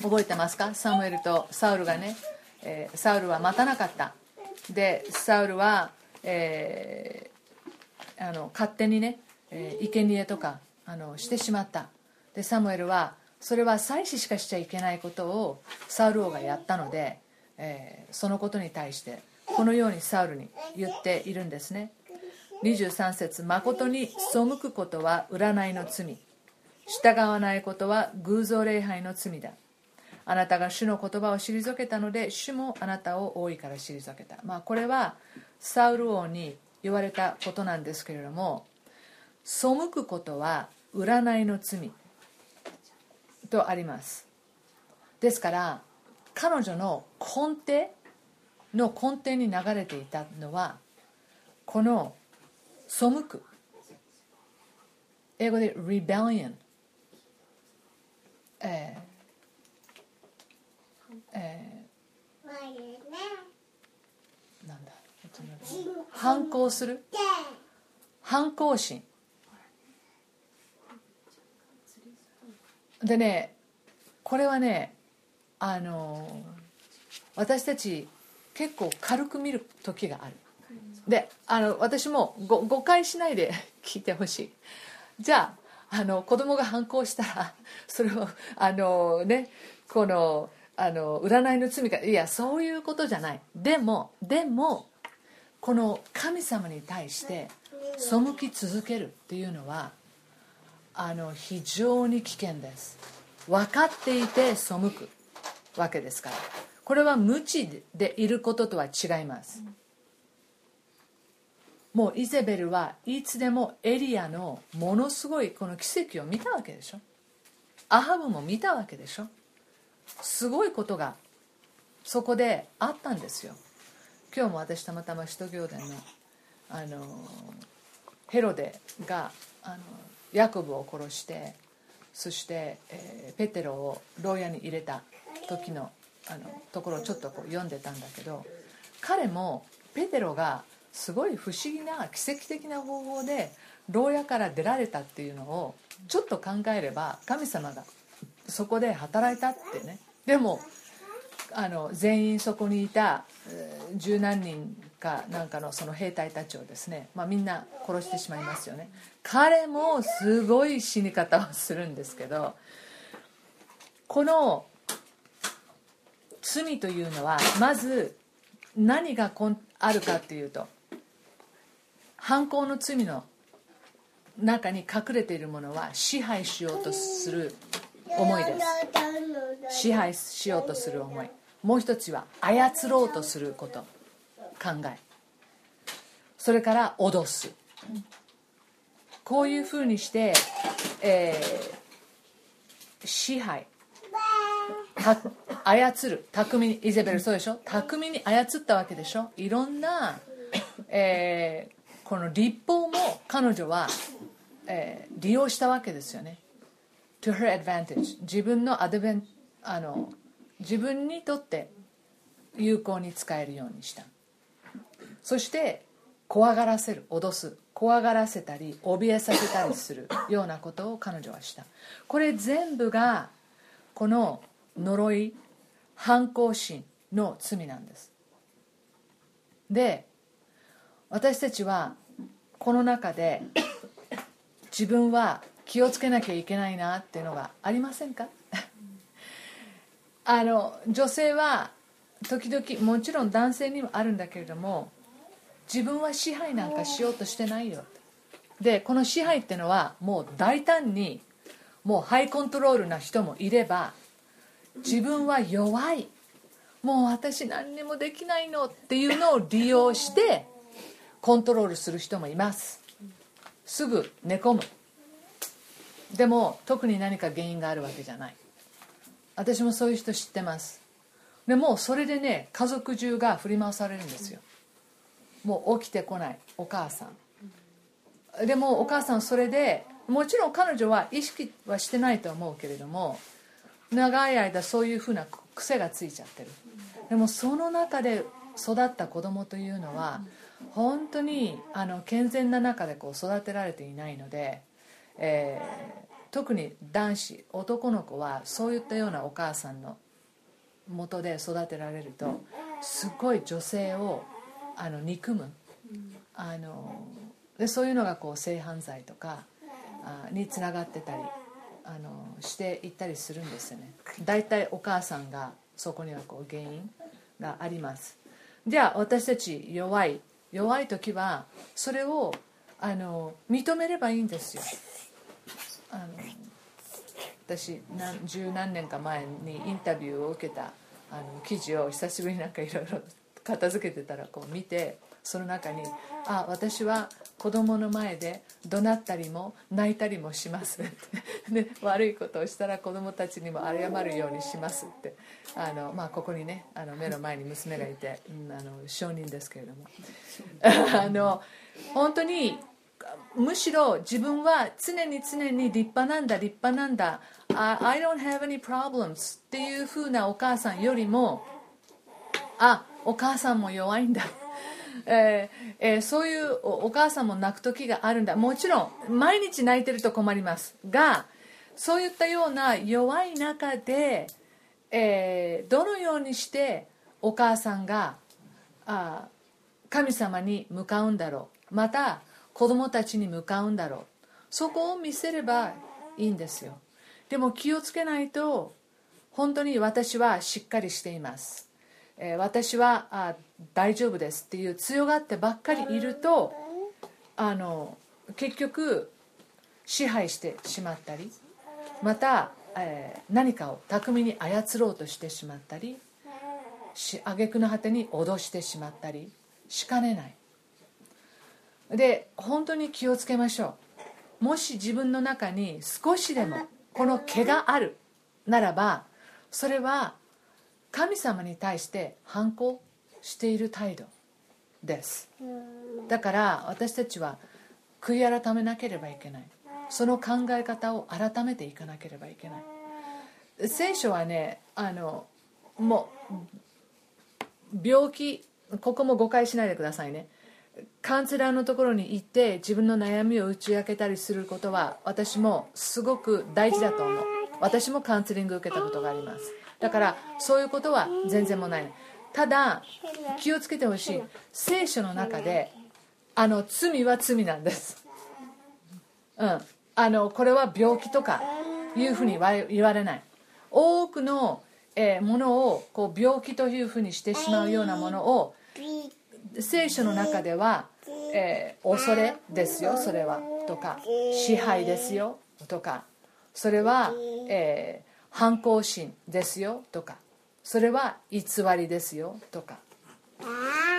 覚えてますか？サムエルとサウルがね、えーサウルは待たなかった。でサウルは、えーあの勝手にね、えー生贄とかあのしてしまった。でサムエルはそれは祭司しかしちゃいけないことをサウル王がやったので、えーそのことに対してこのようにサウルに言っているんですね。23節誠に背くことは占いの罪。従わないことは偶像礼拝の罪だ。あなたが主の言葉を退けたので主もあなたを大いから退けた、まあ、これはサウル王に言われたことなんですけれども背くことは占いの罪。とあります。ですから彼女の根底の根底に流れていたのはこの背く英語で rebellion えーえーなんだ？反抗する？反抗心でねこれはねあの私たち結構軽く見る時がある。であの私もご誤解しないで <laughs> 聞いてほしい。じゃああの子供が反抗したら <laughs> それをあのねこのあの占いの罪かいやそういうことじゃない。でもでもこの神様に対して背き続けるっていうのはあの非常に危険です。分かっていて背くわけですから。これは無知でいることとは違います。もうイゼベルはいつでもエリアのものすごいこの奇跡を見たわけでしょ。アハブも見たわけでしょ。すごいことがそこであったんですよ。今日も私たまたま使徒行伝のあのヘロデがあのヤコブを殺してそして、えペテロを牢屋に入れた時のあのところをちょっとこう読んでたんだけど彼もペテロがすごい不思議な奇跡的な方法で牢屋から出られたっていうのをちょっと考えれば神様がそこで働いたってね。でもあの全員そこにいた十何人かなんかのその兵隊たちをですね、まあ、みんな殺してしまいますよね。彼もすごい死に方をするんですけどこの罪というのはまず何がこんあるかっていうと犯行の罪の中に隠れているものは支配しようとする思いです。支配しようとする思い。もう一つは操ろうとすること。考え。それから脅す。こういうふうにして、えー支配。操る。巧みに。イゼベルそうでしょ？巧みに操ったわけでしょ？いろんな、えーこの立法も彼女は、えー利用したわけですよね。To her advantage 自分のアドベンあの自分にとって有効に使えるようにした。そして怖がらせる脅す怖がらせたり怯えさせたりする <laughs> ようなことを彼女はした。これ全部がこの呪い反抗心の罪なんです。で私たちはこの中で自分は気をつけなきゃいけないなっていうのがありませんか？<laughs> あの女性は時々もちろん男性にもあるんだけれども自分は支配なんかしようとしてないよ。でこの支配ってのはもう大胆にもうハイコントロールな人もいれば自分は弱い。もう私何にもできないのっていうのを利用してコントロールする人もいます。すぐ寝込む。でも特に何か原因があるわけじゃない。私もそういう人知ってます。でもうそれでね家族中が振り回されるんですよ。もう起きてこないお母さん。でもお母さんそれでもちろん彼女は意識はしてないと思うけれども長い間そういうふうな癖がついちゃってる。でもその中で育った子供というのは本当にあの健全な中でこう育てられていないので、えー特に男子男の子はそういったようなお母さんの元で育てられるとすごい女性をあの憎む。あのでそういうのがこう性犯罪とかあにつながってたりあのしていったりするんですよね。大体お母さんがそこにはこう原因があります。じゃあ私たち弱い弱い時はそれをあの認めればいいんですよ。あの私何十何年か前にインタビューを受けたあの記事を久しぶりになんかいろいろ片付けてたらこう見てその中に「あ私は子供の前で怒鳴ったりも泣いたりもします」<laughs> で悪いことをしたら子供たちにも謝るようにしますって。あの、まあ、ここにねあの目の前に娘がいて、うん、あの証人ですけれども。<laughs> あの本当にむしろ自分は常に常に立派なんだ立派なんだ I don't have any problems っていう風なお母さんよりもあお母さんも弱いんだ。<laughs> えーえーそういうお母さんも泣く時があるんだ。もちろん毎日泣いてると困りますがそういったような弱い中で、えーどのようにしてお母さんがあ神様に向かうんだろう。また子供たちに向かうんだろう。そこを見せればいいんですよ。でも気をつけないと本当に私はしっかりしています、えー私はあ大丈夫ですっていう強がってばっかりいるとあの結局支配してしまったりまた、えー何かを巧みに操ろうとしてしまったりし挙句の果てに脅してしまったりしかねない。で本当に気をつけましょう。もし自分の中に少しでもこの毛があるならばそれは神様に対して反抗している態度です。だから私たちは悔い改めなければいけない。その考え方を改めていかなければいけない。聖書はねあのもう病気ここも誤解しないでくださいね。カウンセラーのところに行って自分の悩みを打ち明けたりすることは私もすごく大事だと思う。私もカウンセリング受けたことがありますだからそういうことは全然もない。ただ気をつけてほしい。聖書の中であの罪は罪なんです。うん。あのこれは病気とかいうふうに言われない。多くの、えーものをこう病気というふうにしてしまうようなものを聖書の中では、えー恐れですよ。それは。とか支配ですよ。とかそれは、えー反抗心ですよとかそれは偽りですよとか。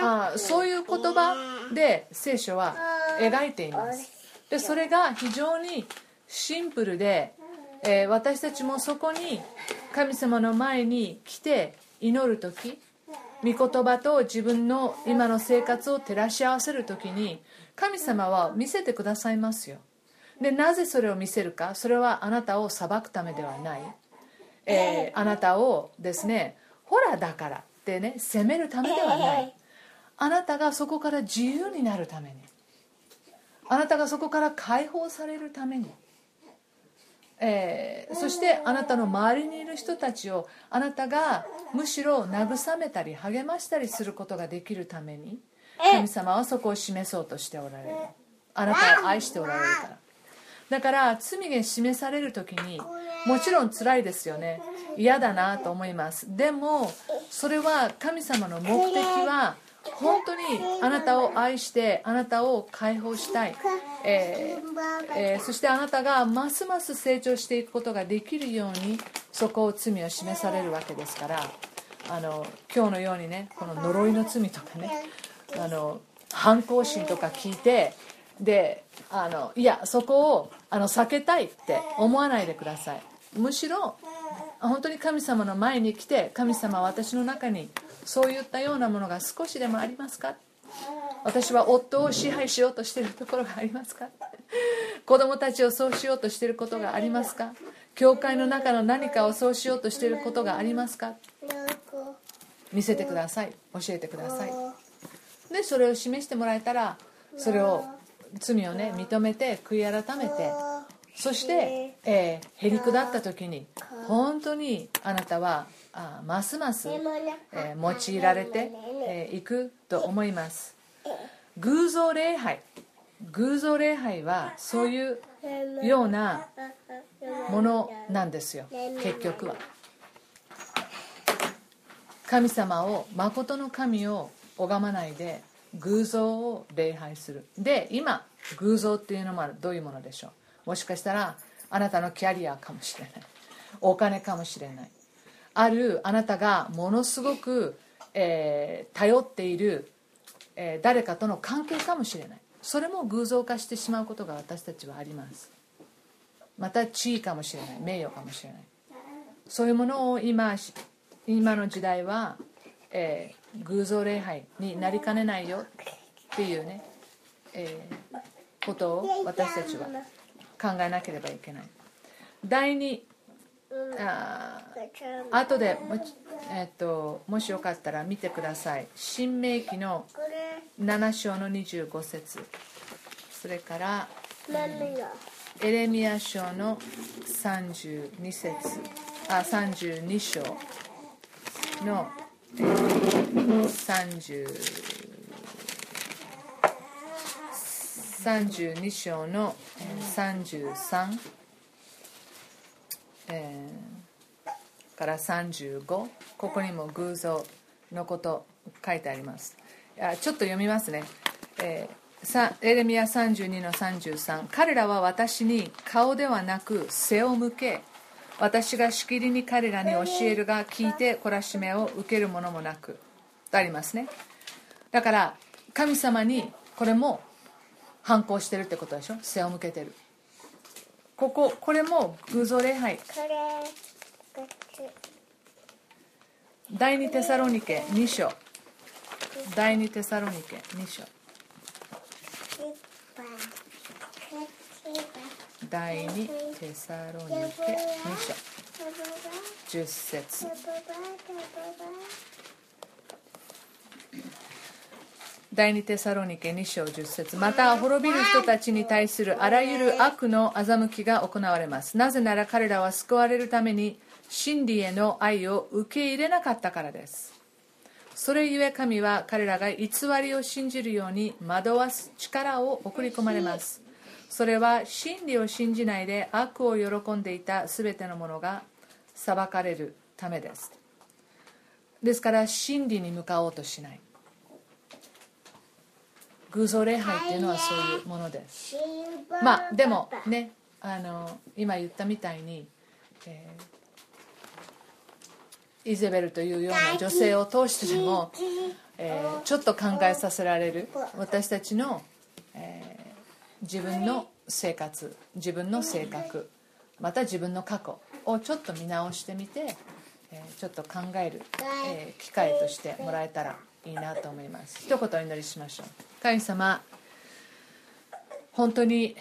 あそういう言葉で聖書は描いています。でそれが非常にシンプルで、えー私たちもそこに神様の前に来て祈る時御言葉と自分の今の生活を照らし合わせる時に神様は見せてくださいますよ。でなぜそれを見せるかそれはあなたを裁くためではない、えーあなたをですねほらだからってね責めるためではない。あなたがそこから自由になるために。あなたがそこから解放されるために、えーそしてあなたの周りにいる人たちをあなたがむしろ慰めたり励ましたりすることができるために神様はそこを示そうとしておられる。あなたを愛しておられるからだから罪が示される時にもちろん辛いですよね。嫌だなと思います。でもそれは神様の目的は本当にあなたを愛してあなたを解放したい、えーえーそしてあなたがますます成長していくことができるようにそこを罪を示されるわけですから。あの今日のようにねこの呪いの罪とかねあの反抗心とか聞いてであのいやそこをあの避けたいって思わないでください。むしろ本当に神様の前に来て神様私の中にそういったようなものが少しでもありますか？私は夫を支配しようとしているところがありますか？子供たちをそうしようとしていることがありますか？教会の中の何かをそうしようとしていることがありますか？見せてください。教えてください。でそれを示してもらえたらそれを罪をね認めて悔い改めて。そして、えー、へりくだった時に本当にあなたはあますます、えー用いられてい、えーいくと思います。偶像礼拝。偶像礼拝はそういうようなものなんですよ。結局は。神様を誠の神を拝まないで偶像を礼拝する。で今偶像っていうのはどういうものでしょう。もしかしたらあなたのキャリアかもしれない。お金かもしれない。あるあなたがものすごく、えー頼っている、えー誰かとの関係かもしれない。それも偶像化してしまうことが私たちはあります。また地位かもしれない。名誉かもしれない。そういうものを今今の時代は、えー偶像礼拝になりかねないよ。っていうね、えーことを私たちは考えなければいけない。第二あー後でも,、えっともしよかったら見てください。新明記の7章の25節。それからエレミア書の32節。あ32章の、えー30 32章のえー33、えーから35ここにも偶像のこと書いてあります。いやちょっと読みますね、えーさエレミア32の33彼らは私に顔ではなく背を向け私がしきりに彼らに教えるが聞いて懲らしめを受けるものもなくとありますね。だから神様にこれも反抗してるってことでしょ？背を向けてる。こここれも偶像礼拝。第二テサロニケ2章。第二テサロニケ2章。第二テサロニケ2章10節第二テサロニケ2章10節また滅びる人たちに対するあらゆる悪の欺きが行われます。なぜなら彼らは救われるために真理への愛を受け入れなかったからです。それゆえ神は彼らが偽りを信じるように惑わす力を送り込まれます。それは真理を信じないで悪を喜んでいた全てのものが裁かれるためです。ですから真理に向かおうとしない。偶像礼拝っていうのはそういうものです。まあでもねあの今言ったみたいに、えーイゼベルというような女性を通してでも、えーちょっと考えさせられる。私たちの、えー自分の生活自分の性格また自分の過去をちょっと見直してみて、えーちょっと考える、えー機会としてもらえたらいいなと思います。一言お祈りしましょう。神様本当に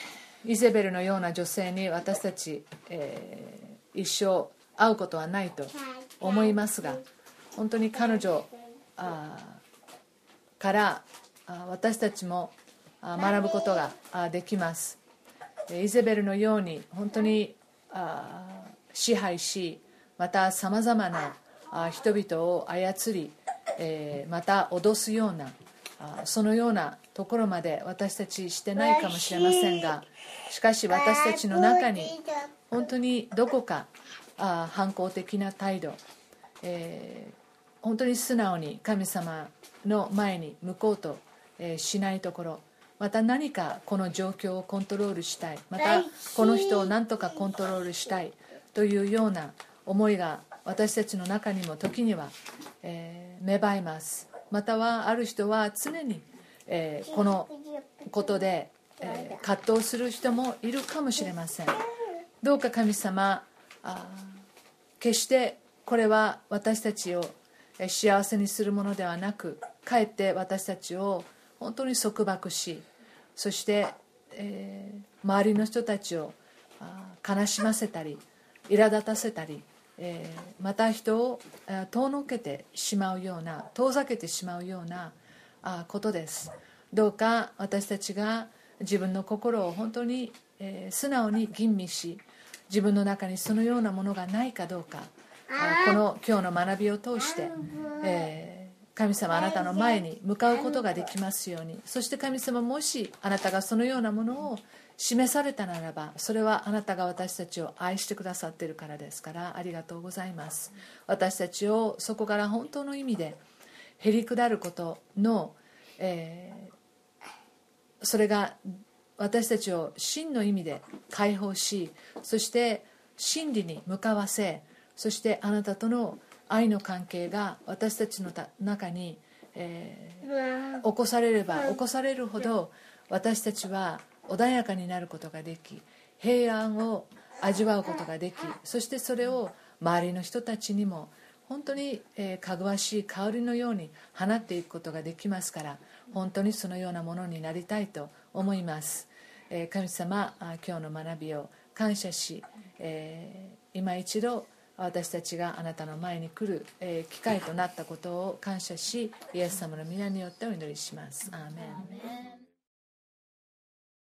イゼベルのような女性に私たち、えー一生会うことはないと思いますが本当に彼女あからあ私たちも学ぶことができます。イゼベルのように本当に支配しまたさまざまな人々を操り、また脅すようなそのようなところまで私たちしてないかもしれませんがしかし私たちの中に本当にどこか反抗的な態度、え本当に素直に神様の前に向こうと、えしないところまた何かこの状況をコントロールしたい。またこの人を何とかコントロールしたい。というような思いが私たちの中にも時には、えー芽生えます。またはある人は常に、えーこのことで、えー葛藤する人もいるかもしれません。どうか神様あー決してこれは私たちをえー幸せにするものではなくかえって私たちを本当に束縛しそして、えー周りの人たちを悲しませたり苛立たせたり、えーまた人を遠のけてしまうような遠ざけてしまうようなあことです。どうか私たちが自分の心を本当に、えー素直に吟味し自分の中にそのようなものがないかどうかあこの今日の学びを通して、えー神様あなたの前に向かうことができますように。そして神様もしあなたがそのようなものを示されたならばそれはあなたが私たちを愛してくださっているからですからありがとうございます。私たちをそこから本当の意味でへりくだることの、えーそれが私たちを真の意味で解放しそして真理に向かわせそしてあなたとの愛の関係が私たちのた中に、えー起こされれば起こされるほど私たちは穏やかになることができ平安を味わうことができそしてそれを周りの人たちにも本当に、えーかぐわしい香りのように放っていくことができますから本当にそのようなものになりたいと思います、えー神様あ今日の学びを感謝し、えー今一度私たちがあなたの前に来る、え機会となったことを感謝しイエス様の皆によってお祈りします。アーメン。